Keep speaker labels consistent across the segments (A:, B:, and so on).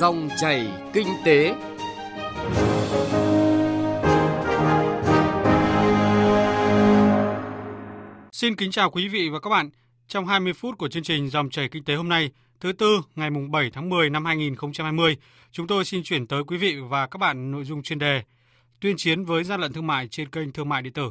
A: Dòng chảy kinh tế.
B: Xin kính chào quý vị và các bạn. Trong 20 phút của chương trình Dòng chảy kinh tế hôm nay, thứ tư ngày mùng 7 tháng 10 năm 2020, chúng tôi xin chuyển tới quý vị và các bạn nội dung chuyên đề Tuyên chiến với gian lận thương mại trên kênh thương mại điện tử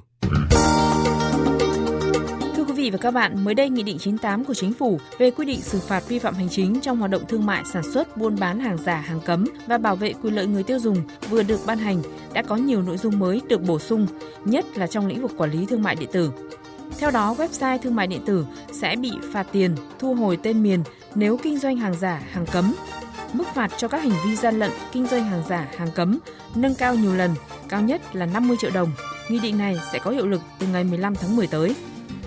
C: vị và các bạn, mới đây Nghị định 98 của Chính phủ về quy định xử phạt vi phạm hành chính trong hoạt động thương mại sản xuất, buôn bán hàng giả, hàng cấm và bảo vệ quyền lợi người tiêu dùng vừa được ban hành đã có nhiều nội dung mới được bổ sung, nhất là trong lĩnh vực quản lý thương mại điện tử. Theo đó, website thương mại điện tử sẽ bị phạt tiền, thu hồi tên miền nếu kinh doanh hàng giả, hàng cấm. Mức phạt cho các hành vi gian lận, kinh doanh hàng giả, hàng cấm nâng cao nhiều lần, cao nhất là 50 triệu đồng. Nghị định này sẽ có hiệu lực từ ngày 15 tháng 10 tới.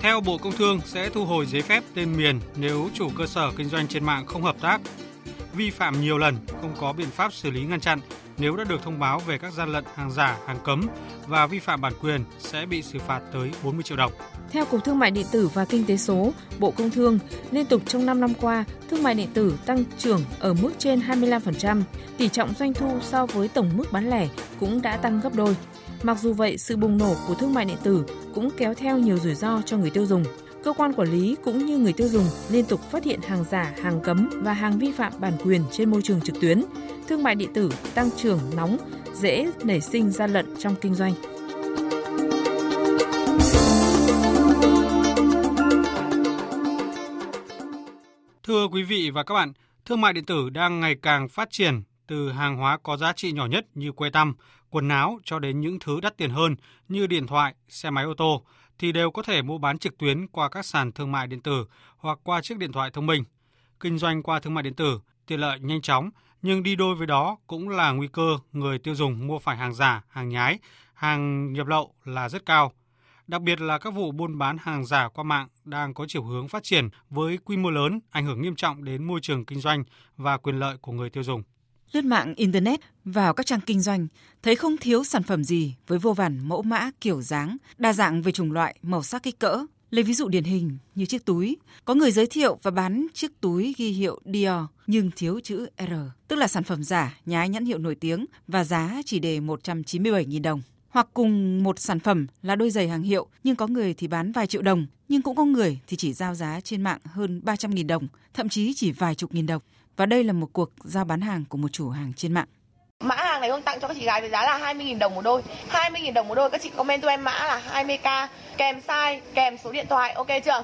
B: Theo Bộ Công Thương sẽ thu hồi giấy phép tên miền nếu chủ cơ sở kinh doanh trên mạng không hợp tác, vi phạm nhiều lần, không có biện pháp xử lý ngăn chặn nếu đã được thông báo về các gian lận hàng giả, hàng cấm và vi phạm bản quyền sẽ bị xử phạt tới 40 triệu đồng.
C: Theo Cục Thương mại điện tử và Kinh tế số, Bộ Công Thương, liên tục trong 5 năm qua, thương mại điện tử tăng trưởng ở mức trên 25%, tỷ trọng doanh thu so với tổng mức bán lẻ cũng đã tăng gấp đôi. Mặc dù vậy, sự bùng nổ của thương mại điện tử cũng kéo theo nhiều rủi ro cho người tiêu dùng. Cơ quan quản lý cũng như người tiêu dùng liên tục phát hiện hàng giả, hàng cấm và hàng vi phạm bản quyền trên môi trường trực tuyến. Thương mại điện tử tăng trưởng nóng, dễ nảy sinh gian lận trong kinh doanh.
B: Thưa quý vị và các bạn, thương mại điện tử đang ngày càng phát triển từ hàng hóa có giá trị nhỏ nhất như que tăm, quần áo cho đến những thứ đắt tiền hơn như điện thoại, xe máy ô tô thì đều có thể mua bán trực tuyến qua các sàn thương mại điện tử hoặc qua chiếc điện thoại thông minh. Kinh doanh qua thương mại điện tử tiện lợi nhanh chóng nhưng đi đôi với đó cũng là nguy cơ người tiêu dùng mua phải hàng giả, hàng nhái, hàng nhập lậu là rất cao. Đặc biệt là các vụ buôn bán hàng giả qua mạng đang có chiều hướng phát triển với quy mô lớn, ảnh hưởng nghiêm trọng đến môi trường kinh doanh và quyền lợi của người tiêu dùng
D: lướt mạng Internet vào các trang kinh doanh, thấy không thiếu sản phẩm gì với vô vàn mẫu mã, kiểu dáng, đa dạng về chủng loại, màu sắc kích cỡ. Lấy ví dụ điển hình như chiếc túi, có người giới thiệu và bán chiếc túi ghi hiệu Dior nhưng thiếu chữ R, tức là sản phẩm giả, nhái nhãn hiệu nổi tiếng và giá chỉ để 197.000 đồng. Hoặc cùng một sản phẩm là đôi giày hàng hiệu nhưng có người thì bán vài triệu đồng, nhưng cũng có người thì chỉ giao giá trên mạng hơn 300.000 đồng, thậm chí chỉ vài chục nghìn đồng. Và đây là một cuộc giao bán hàng của một chủ hàng trên mạng.
E: Mã hàng này Hương tặng cho các chị gái với giá là 20.000 đồng một đôi. 20.000 đồng một đôi các chị comment cho em mã là 20k kèm size, kèm số điện thoại, ok chưa?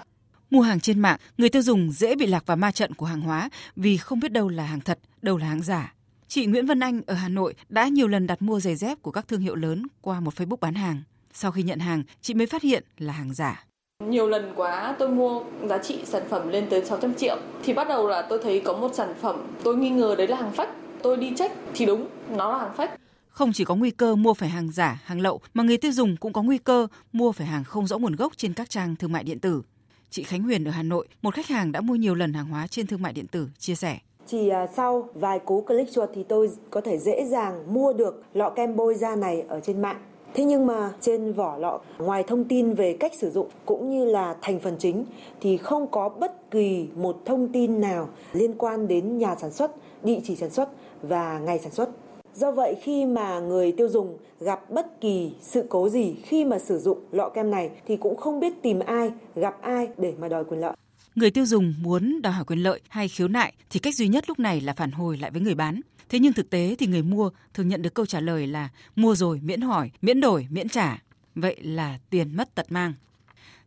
D: Mua hàng trên mạng, người tiêu dùng dễ bị lạc vào ma trận của hàng hóa vì không biết đâu là hàng thật, đâu là hàng giả. Chị Nguyễn Vân Anh ở Hà Nội đã nhiều lần đặt mua giày dép của các thương hiệu lớn qua một Facebook bán hàng. Sau khi nhận hàng, chị mới phát hiện là hàng giả.
F: Nhiều lần quá tôi mua giá trị sản phẩm lên tới 600 triệu thì bắt đầu là tôi thấy có một sản phẩm tôi nghi ngờ đấy là hàng fake. Tôi đi check thì đúng, nó là hàng fake.
D: Không chỉ có nguy cơ mua phải hàng giả, hàng lậu mà người tiêu dùng cũng có nguy cơ mua phải hàng không rõ nguồn gốc trên các trang thương mại điện tử. Chị Khánh Huyền ở Hà Nội, một khách hàng đã mua nhiều lần hàng hóa trên thương mại điện tử, chia sẻ.
G: Chỉ à, sau vài cú click chuột thì tôi có thể dễ dàng mua được lọ kem bôi da này ở trên mạng Thế nhưng mà trên vỏ lọ ngoài thông tin về cách sử dụng cũng như là thành phần chính thì không có bất kỳ một thông tin nào liên quan đến nhà sản xuất, địa chỉ sản xuất và ngày sản xuất. Do vậy khi mà người tiêu dùng gặp bất kỳ sự cố gì khi mà sử dụng lọ kem này thì cũng không biết tìm ai, gặp ai để mà đòi quyền lợi.
D: Người tiêu dùng muốn đòi hỏi quyền lợi hay khiếu nại thì cách duy nhất lúc này là phản hồi lại với người bán. Thế nhưng thực tế thì người mua thường nhận được câu trả lời là mua rồi miễn hỏi, miễn đổi, miễn trả. Vậy là tiền mất tật mang.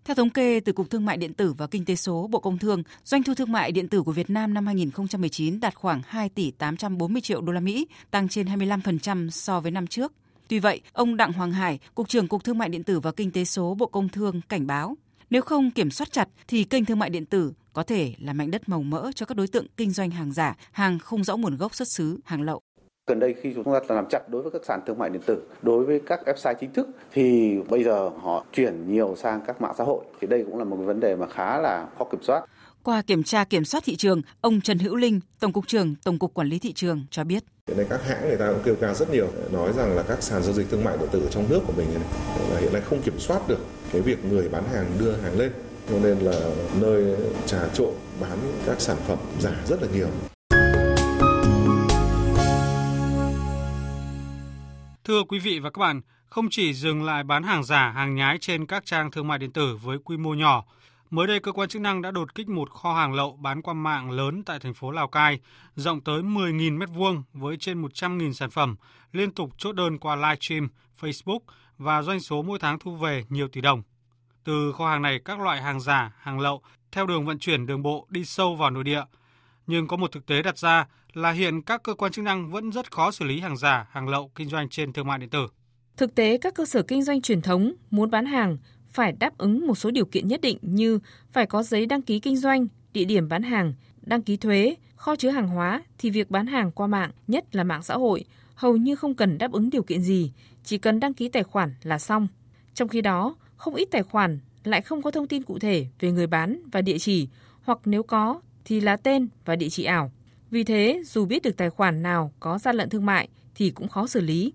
D: Theo thống kê từ Cục Thương mại điện tử và Kinh tế số Bộ Công Thương, doanh thu thương mại điện tử của Việt Nam năm 2019 đạt khoảng 2 tỷ 840 triệu đô la Mỹ, tăng trên 25% so với năm trước. Tuy vậy, ông Đặng Hoàng Hải, Cục trưởng Cục Thương mại điện tử và Kinh tế số Bộ Công Thương cảnh báo, nếu không kiểm soát chặt thì kênh thương mại điện tử có thể là mảnh đất màu mỡ cho các đối tượng kinh doanh hàng giả, hàng không rõ nguồn gốc xuất xứ, hàng lậu.
H: Gần đây khi chúng ta làm chặt đối với các sàn thương mại điện tử, đối với các website chính thức thì bây giờ họ chuyển nhiều sang các mạng xã hội thì đây cũng là một vấn đề mà khá là khó kiểm soát.
D: Qua kiểm tra kiểm soát thị trường, ông Trần Hữu Linh, Tổng cục trưởng Tổng cục Quản lý thị trường cho biết.
I: Hiện nay các hãng người ta cũng kêu ca rất nhiều, nói rằng là các sàn giao dịch thương mại điện tử trong nước của mình này, là hiện nay không kiểm soát được cái việc người bán hàng đưa hàng lên cho nên là nơi trà trộn bán các sản phẩm giả rất là nhiều.
B: Thưa quý vị và các bạn, không chỉ dừng lại bán hàng giả, hàng nhái trên các trang thương mại điện tử với quy mô nhỏ, mới đây cơ quan chức năng đã đột kích một kho hàng lậu bán qua mạng lớn tại thành phố Lào Cai, rộng tới 10.000 m2 với trên 100.000 sản phẩm, liên tục chốt đơn qua live stream, Facebook và doanh số mỗi tháng thu về nhiều tỷ đồng. Từ kho hàng này, các loại hàng giả, hàng lậu theo đường vận chuyển đường bộ đi sâu vào nội địa. Nhưng có một thực tế đặt ra là hiện các cơ quan chức năng vẫn rất khó xử lý hàng giả, hàng lậu kinh doanh trên thương mại điện tử.
C: Thực tế, các cơ sở kinh doanh truyền thống muốn bán hàng phải đáp ứng một số điều kiện nhất định như phải có giấy đăng ký kinh doanh, địa điểm bán hàng, đăng ký thuế, kho chứa hàng hóa thì việc bán hàng qua mạng, nhất là mạng xã hội, hầu như không cần đáp ứng điều kiện gì, chỉ cần đăng ký tài khoản là xong. Trong khi đó, không ít tài khoản lại không có thông tin cụ thể về người bán và địa chỉ, hoặc nếu có thì là tên và địa chỉ ảo. Vì thế, dù biết được tài khoản nào có gian lận thương mại thì cũng khó xử lý.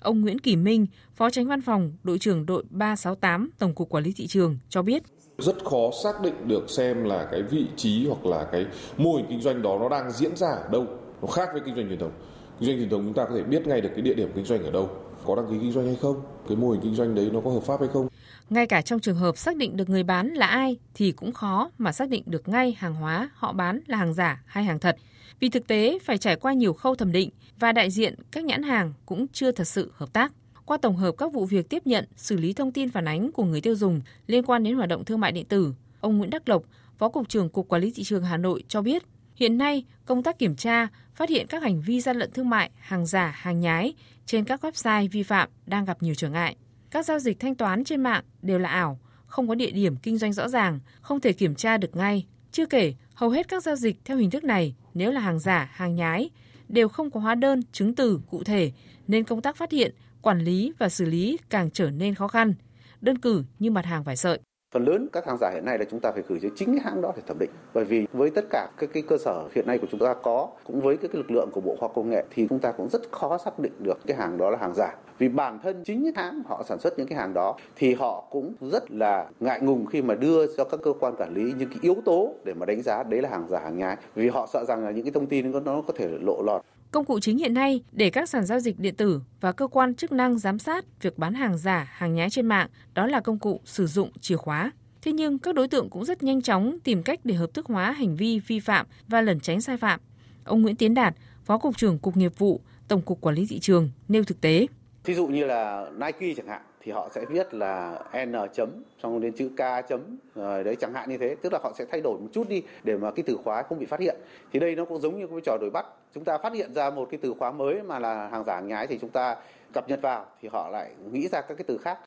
C: Ông Nguyễn Kỳ Minh, Phó Tránh Văn phòng, đội trưởng đội 368 Tổng cục Quản lý thị trường cho biết
I: rất khó xác định được xem là cái vị trí hoặc là cái mô hình kinh doanh đó nó đang diễn ra ở đâu. Nó khác với kinh doanh truyền thống. Kinh doanh truyền thống chúng ta có thể biết ngay được cái địa điểm kinh doanh ở đâu. Có đăng ký kinh doanh hay không? Cái mô hình kinh doanh đấy nó có hợp pháp hay không?
C: Ngay cả trong trường hợp xác định được người bán là ai thì cũng khó mà xác định được ngay hàng hóa họ bán là hàng giả hay hàng thật. Vì thực tế phải trải qua nhiều khâu thẩm định và đại diện các nhãn hàng cũng chưa thật sự hợp tác. Qua tổng hợp các vụ việc tiếp nhận, xử lý thông tin phản ánh của người tiêu dùng liên quan đến hoạt động thương mại điện tử, ông Nguyễn Đắc Lộc, Phó Cục trưởng Cục Quản lý Thị trường Hà Nội cho biết, hiện nay công tác kiểm tra, phát hiện các hành vi gian lận thương mại, hàng giả, hàng nhái trên các website vi phạm đang gặp nhiều trở ngại. Các giao dịch thanh toán trên mạng đều là ảo, không có địa điểm kinh doanh rõ ràng, không thể kiểm tra được ngay. Chưa kể, hầu hết các giao dịch theo hình thức này nếu là hàng giả, hàng nhái đều không có hóa đơn, chứng từ cụ thể nên công tác phát hiện, quản lý và xử lý càng trở nên khó khăn. Đơn cử như mặt hàng vải sợi.
H: Phần lớn các hàng giả hiện nay là chúng ta phải gửi cho chính cái hãng đó để thẩm định. Bởi vì với tất cả các cái cơ sở hiện nay của chúng ta có, cũng với cái lực lượng của Bộ Khoa Công nghệ thì chúng ta cũng rất khó xác định được cái hàng đó là hàng giả. Vì bản thân chính những hãng họ sản xuất những cái hàng đó thì họ cũng rất là ngại ngùng khi mà đưa cho các cơ quan quản lý những cái yếu tố để mà đánh giá đấy là hàng giả hàng nhái. Vì họ sợ rằng là những cái thông tin nó có thể lộ lọt
C: Công cụ chính hiện nay để các sàn giao dịch điện tử và cơ quan chức năng giám sát việc bán hàng giả, hàng nhái trên mạng đó là công cụ sử dụng chìa khóa. Thế nhưng các đối tượng cũng rất nhanh chóng tìm cách để hợp thức hóa hành vi vi phạm và lẩn tránh sai phạm. Ông Nguyễn Tiến Đạt, Phó cục trưởng Cục Nghiệp vụ, Tổng cục Quản lý thị trường nêu thực tế.
H: Ví dụ như là Nike chẳng hạn thì họ sẽ viết là n chấm xong đến chữ k chấm rồi đấy chẳng hạn như thế. Tức là họ sẽ thay đổi một chút đi để mà cái từ khóa không bị phát hiện. Thì đây nó cũng giống như cái trò đổi bắt. Chúng ta phát hiện ra một cái từ khóa mới mà là hàng giả hàng nhái thì chúng ta cập nhật vào thì họ lại nghĩ ra các cái từ khác.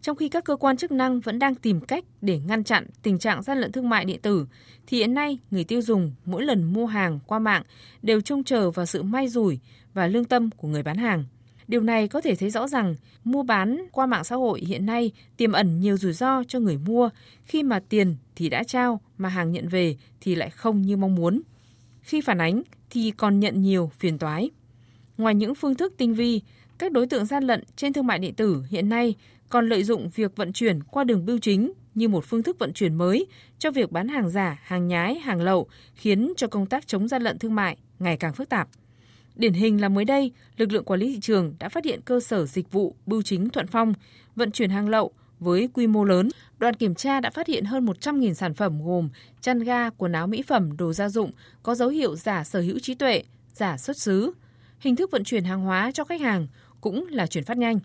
C: Trong khi các cơ quan chức năng vẫn đang tìm cách để ngăn chặn tình trạng gian lận thương mại điện tử, thì hiện nay người tiêu dùng mỗi lần mua hàng qua mạng đều trông chờ vào sự may rủi và lương tâm của người bán hàng. Điều này có thể thấy rõ rằng mua bán qua mạng xã hội hiện nay tiềm ẩn nhiều rủi ro cho người mua khi mà tiền thì đã trao mà hàng nhận về thì lại không như mong muốn. Khi phản ánh thì còn nhận nhiều phiền toái. Ngoài những phương thức tinh vi, các đối tượng gian lận trên thương mại điện tử hiện nay còn lợi dụng việc vận chuyển qua đường bưu chính như một phương thức vận chuyển mới cho việc bán hàng giả, hàng nhái, hàng lậu, khiến cho công tác chống gian lận thương mại ngày càng phức tạp. Điển hình là mới đây, lực lượng quản lý thị trường đã phát hiện cơ sở dịch vụ bưu chính Thuận Phong vận chuyển hàng lậu với quy mô lớn. Đoàn kiểm tra đã phát hiện hơn 100.000 sản phẩm gồm chăn ga, quần áo mỹ phẩm, đồ gia dụng có dấu hiệu giả sở hữu trí tuệ, giả xuất xứ. Hình thức vận chuyển hàng hóa cho khách hàng cũng là chuyển phát nhanh.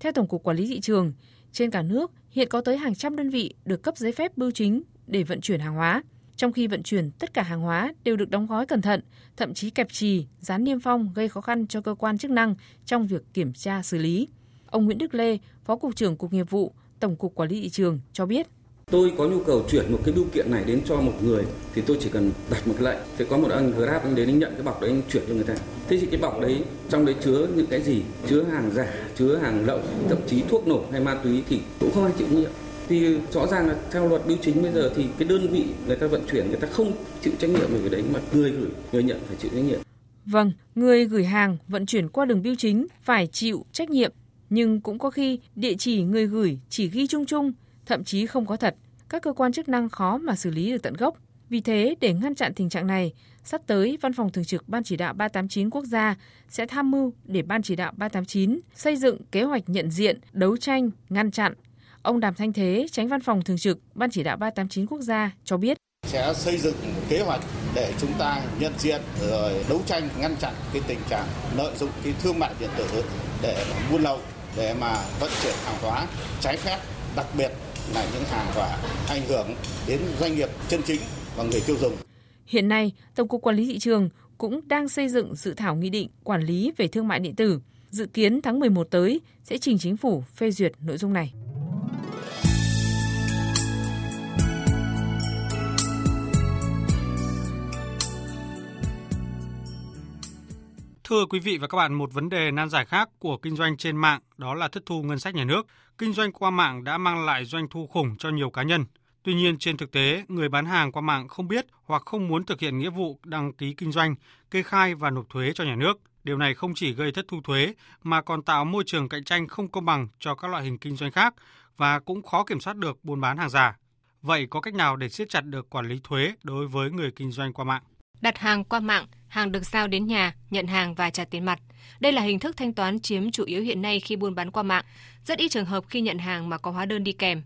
C: Theo Tổng cục Quản lý thị trường, trên cả nước hiện có tới hàng trăm đơn vị được cấp giấy phép bưu chính để vận chuyển hàng hóa. Trong khi vận chuyển, tất cả hàng hóa đều được đóng gói cẩn thận, thậm chí kẹp trì, dán niêm phong gây khó khăn cho cơ quan chức năng trong việc kiểm tra xử lý. Ông Nguyễn Đức Lê, Phó Cục trưởng Cục Nghiệp vụ, Tổng cục Quản lý thị trường cho biết.
J: Tôi có nhu cầu chuyển một cái bưu kiện này đến cho một người thì tôi chỉ cần đặt một lệnh. Thì có một anh grab anh đến anh nhận cái bọc đấy anh chuyển cho người ta. Thế thì cái bọc đấy trong đấy chứa những cái gì? Chứa hàng giả chứa hàng lậu thậm chí thuốc nổ hay ma túy thì cũng không ai chịu nhiệm thì rõ ràng là theo luật bưu chính bây giờ thì cái đơn vị người ta vận chuyển người ta không chịu trách nhiệm về cái đấy mà người gửi người nhận phải chịu trách nhiệm
C: Vâng, người gửi hàng vận chuyển qua đường bưu chính phải chịu trách nhiệm, nhưng cũng có khi địa chỉ người gửi chỉ ghi chung chung, thậm chí không có thật. Các cơ quan chức năng khó mà xử lý được tận gốc. Vì thế, để ngăn chặn tình trạng này, sắp tới Văn phòng Thường trực Ban Chỉ đạo 389 quốc gia sẽ tham mưu để Ban Chỉ đạo 389 xây dựng kế hoạch nhận diện, đấu tranh, ngăn chặn. Ông Đàm Thanh Thế, tránh Văn phòng Thường trực Ban Chỉ đạo 389 quốc gia cho biết.
K: Sẽ xây dựng kế hoạch để chúng ta nhận diện rồi đấu tranh ngăn chặn cái tình trạng lợi dụng cái thương mại điện tử để buôn lậu để mà vận chuyển hàng hóa trái phép đặc biệt là những hàng hóa ảnh hưởng đến doanh nghiệp chân chính và người tiêu dùng.
C: Hiện nay, Tổng cục Quản lý thị trường cũng đang xây dựng dự thảo nghị định quản lý về thương mại điện tử. Dự kiến tháng 11 tới sẽ trình chính phủ phê duyệt nội dung này.
B: Thưa quý vị và các bạn, một vấn đề nan giải khác của kinh doanh trên mạng đó là thất thu ngân sách nhà nước. Kinh doanh qua mạng đã mang lại doanh thu khủng cho nhiều cá nhân. Tuy nhiên trên thực tế, người bán hàng qua mạng không biết hoặc không muốn thực hiện nghĩa vụ đăng ký kinh doanh, kê khai và nộp thuế cho nhà nước. Điều này không chỉ gây thất thu thuế mà còn tạo môi trường cạnh tranh không công bằng cho các loại hình kinh doanh khác và cũng khó kiểm soát được buôn bán hàng giả. Vậy có cách nào để siết chặt được quản lý thuế đối với người kinh doanh qua mạng?
L: Đặt hàng qua mạng, hàng được giao đến nhà, nhận hàng và trả tiền mặt. Đây là hình thức thanh toán chiếm chủ yếu hiện nay khi buôn bán qua mạng. Rất ít trường hợp khi nhận hàng mà có hóa đơn đi kèm.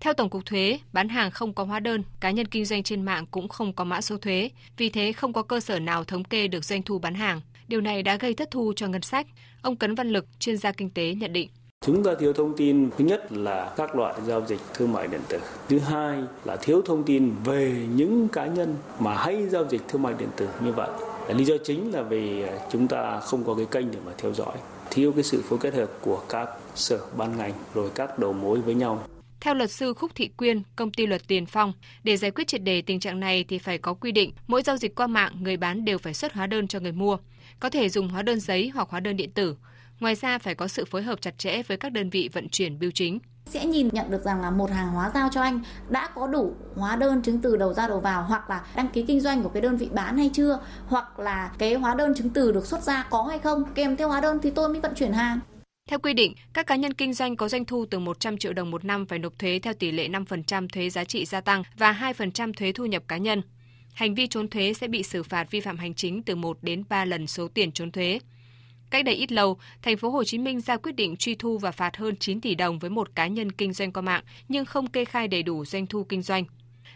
L: Theo Tổng cục Thuế, bán hàng không có hóa đơn, cá nhân kinh doanh trên mạng cũng không có mã số thuế, vì thế không có cơ sở nào thống kê được doanh thu bán hàng. Điều này đã gây thất thu cho ngân sách. Ông Cấn Văn Lực, chuyên gia kinh tế nhận định.
M: Chúng ta thiếu thông tin thứ nhất là các loại giao dịch thương mại điện tử. Thứ hai là thiếu thông tin về những cá nhân mà hay giao dịch thương mại điện tử như vậy. Lý do chính là vì à, chúng ta không có cái kênh để mà theo dõi. Thiếu cái sự phối kết hợp của các sở ban ngành rồi các đầu mối với nhau.
L: Theo luật sư Khúc Thị Quyên, công ty luật Tiền Phong, để giải quyết triệt đề tình trạng này thì phải có quy định mỗi giao dịch qua mạng người bán đều phải xuất hóa đơn cho người mua, có thể dùng hóa đơn giấy hoặc hóa đơn điện tử. Ngoài ra phải có sự phối hợp chặt chẽ với các đơn vị vận chuyển bưu chính
N: sẽ nhìn nhận được rằng là một hàng hóa giao cho anh đã có đủ hóa đơn chứng từ đầu ra đầu vào hoặc là đăng ký kinh doanh của cái đơn vị bán hay chưa hoặc là cái hóa đơn chứng từ được xuất ra có hay không kèm theo hóa đơn thì tôi mới vận chuyển hàng
L: theo quy định, các cá nhân kinh doanh có doanh thu từ 100 triệu đồng một năm phải nộp thuế theo tỷ lệ 5% thuế giá trị gia tăng và 2% thuế thu nhập cá nhân. Hành vi trốn thuế sẽ bị xử phạt vi phạm hành chính từ 1 đến 3 lần số tiền trốn thuế. Cách đây ít lâu, thành phố Hồ Chí Minh ra quyết định truy thu và phạt hơn 9 tỷ đồng với một cá nhân kinh doanh qua mạng nhưng không kê khai đầy đủ doanh thu kinh doanh.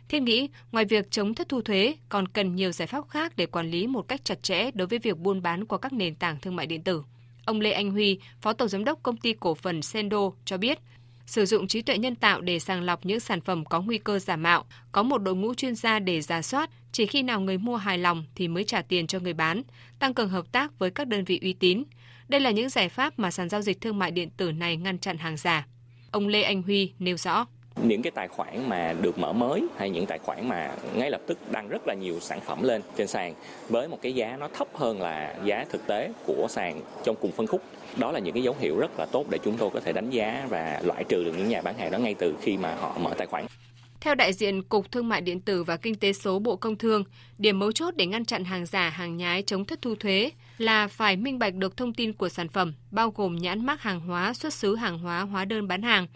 L: Thiết nghĩ, ngoài việc chống thất thu thuế, còn cần nhiều giải pháp khác để quản lý một cách chặt chẽ đối với việc buôn bán qua các nền tảng thương mại điện tử. Ông Lê Anh Huy, Phó Tổng Giám đốc Công ty Cổ phần Sendo cho biết, sử dụng trí tuệ nhân tạo để sàng lọc những sản phẩm có nguy cơ giả mạo, có một đội ngũ chuyên gia để giả soát, chỉ khi nào người mua hài lòng thì mới trả tiền cho người bán, tăng cường hợp tác với các đơn vị uy tín. Đây là những giải pháp mà sàn giao dịch thương mại điện tử này ngăn chặn hàng giả. Ông Lê Anh Huy nêu rõ
O: những cái tài khoản mà được mở mới hay những tài khoản mà ngay lập tức đăng rất là nhiều sản phẩm lên trên sàn với một cái giá nó thấp hơn là giá thực tế của sàn trong cùng phân khúc đó là những cái dấu hiệu rất là tốt để chúng tôi có thể đánh giá và loại trừ được những nhà bán hàng đó ngay từ khi mà họ mở tài khoản.
L: Theo đại diện Cục Thương mại điện tử và Kinh tế số Bộ Công Thương, điểm mấu chốt để ngăn chặn hàng giả, hàng nhái chống thất thu thuế là phải minh bạch được thông tin của sản phẩm, bao gồm nhãn mác hàng hóa, xuất xứ hàng hóa, hóa đơn bán hàng,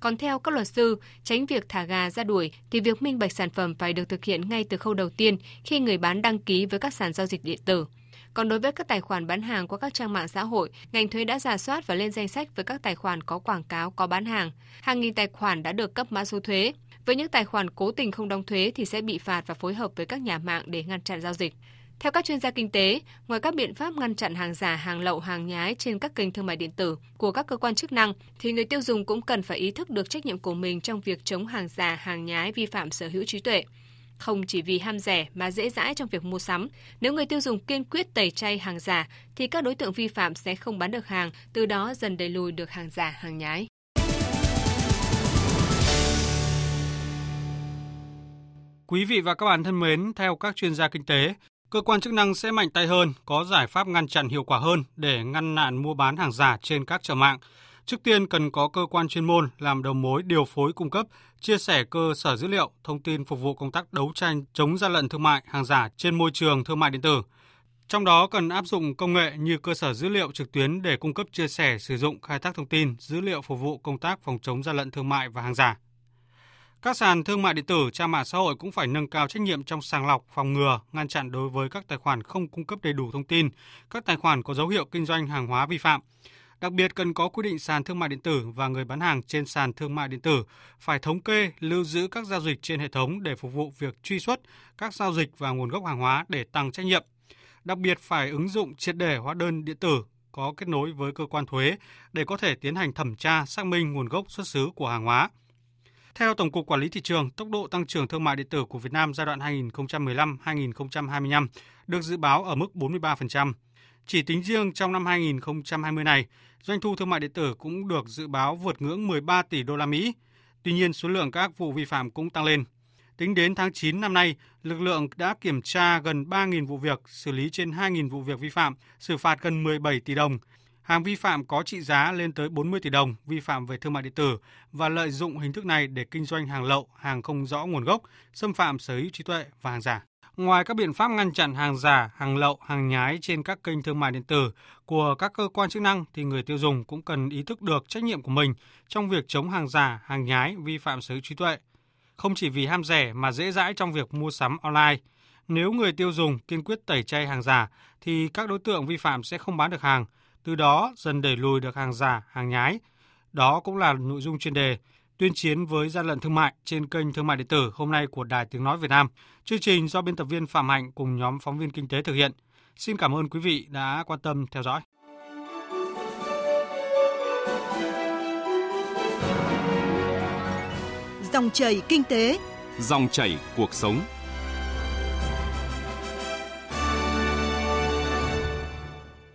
L: còn theo các luật sư, tránh việc thả gà ra đuổi thì việc minh bạch sản phẩm phải được thực hiện ngay từ khâu đầu tiên khi người bán đăng ký với các sàn giao dịch điện tử. Còn đối với các tài khoản bán hàng qua các trang mạng xã hội, ngành thuế đã giả soát và lên danh sách với các tài khoản có quảng cáo có bán hàng. Hàng nghìn tài khoản đã được cấp mã số thuế. Với những tài khoản cố tình không đóng thuế thì sẽ bị phạt và phối hợp với các nhà mạng để ngăn chặn giao dịch. Theo các chuyên gia kinh tế, ngoài các biện pháp ngăn chặn hàng giả, hàng lậu, hàng nhái trên các kênh thương mại điện tử của các cơ quan chức năng, thì người tiêu dùng cũng cần phải ý thức được trách nhiệm của mình trong việc chống hàng giả, hàng nhái vi phạm sở hữu trí tuệ. Không chỉ vì ham rẻ mà dễ dãi trong việc mua sắm, nếu người tiêu dùng kiên quyết tẩy chay hàng giả thì các đối tượng vi phạm sẽ không bán được hàng, từ đó dần đẩy lùi được hàng giả, hàng nhái.
B: Quý vị và các bạn thân mến, theo các chuyên gia kinh tế, cơ quan chức năng sẽ mạnh tay hơn, có giải pháp ngăn chặn hiệu quả hơn để ngăn nạn mua bán hàng giả trên các chợ mạng. Trước tiên cần có cơ quan chuyên môn làm đầu mối điều phối cung cấp, chia sẻ cơ sở dữ liệu, thông tin phục vụ công tác đấu tranh chống gian lận thương mại, hàng giả trên môi trường thương mại điện tử. Trong đó cần áp dụng công nghệ như cơ sở dữ liệu trực tuyến để cung cấp chia sẻ, sử dụng khai thác thông tin, dữ liệu phục vụ công tác phòng chống gian lận thương mại và hàng giả. Các sàn thương mại điện tử, trang mạng xã hội cũng phải nâng cao trách nhiệm trong sàng lọc, phòng ngừa, ngăn chặn đối với các tài khoản không cung cấp đầy đủ thông tin, các tài khoản có dấu hiệu kinh doanh hàng hóa vi phạm. Đặc biệt cần có quy định sàn thương mại điện tử và người bán hàng trên sàn thương mại điện tử phải thống kê, lưu giữ các giao dịch trên hệ thống để phục vụ việc truy xuất các giao dịch và nguồn gốc hàng hóa để tăng trách nhiệm. Đặc biệt phải ứng dụng triệt để hóa đơn điện tử có kết nối với cơ quan thuế để có thể tiến hành thẩm tra xác minh nguồn gốc xuất xứ của hàng hóa. Theo Tổng cục Quản lý thị trường, tốc độ tăng trưởng thương mại điện tử của Việt Nam giai đoạn 2015-2025 được dự báo ở mức 43%. Chỉ tính riêng trong năm 2020 này, doanh thu thương mại điện tử cũng được dự báo vượt ngưỡng 13 tỷ đô la Mỹ. Tuy nhiên, số lượng các vụ vi phạm cũng tăng lên. Tính đến tháng 9 năm nay, lực lượng đã kiểm tra gần 3.000 vụ việc, xử lý trên 2.000 vụ việc vi phạm, xử phạt gần 17 tỷ đồng. Hàng vi phạm có trị giá lên tới 40 tỷ đồng, vi phạm về thương mại điện tử và lợi dụng hình thức này để kinh doanh hàng lậu, hàng không rõ nguồn gốc, xâm phạm sở hữu trí tuệ và hàng giả. Ngoài các biện pháp ngăn chặn hàng giả, hàng lậu, hàng nhái trên các kênh thương mại điện tử của các cơ quan chức năng thì người tiêu dùng cũng cần ý thức được trách nhiệm của mình trong việc chống hàng giả, hàng nhái, vi phạm sở hữu trí tuệ. Không chỉ vì ham rẻ mà dễ dãi trong việc mua sắm online, nếu người tiêu dùng kiên quyết tẩy chay hàng giả thì các đối tượng vi phạm sẽ không bán được hàng, từ đó dần đẩy lùi được hàng giả, hàng nhái. Đó cũng là nội dung chuyên đề tuyên chiến với gian lận thương mại trên kênh thương mại điện tử hôm nay của Đài Tiếng Nói Việt Nam. Chương trình do biên tập viên Phạm Hạnh cùng nhóm phóng viên kinh tế thực hiện. Xin cảm ơn quý vị đã quan tâm theo dõi.
P: Dòng chảy kinh tế,
A: dòng chảy cuộc sống.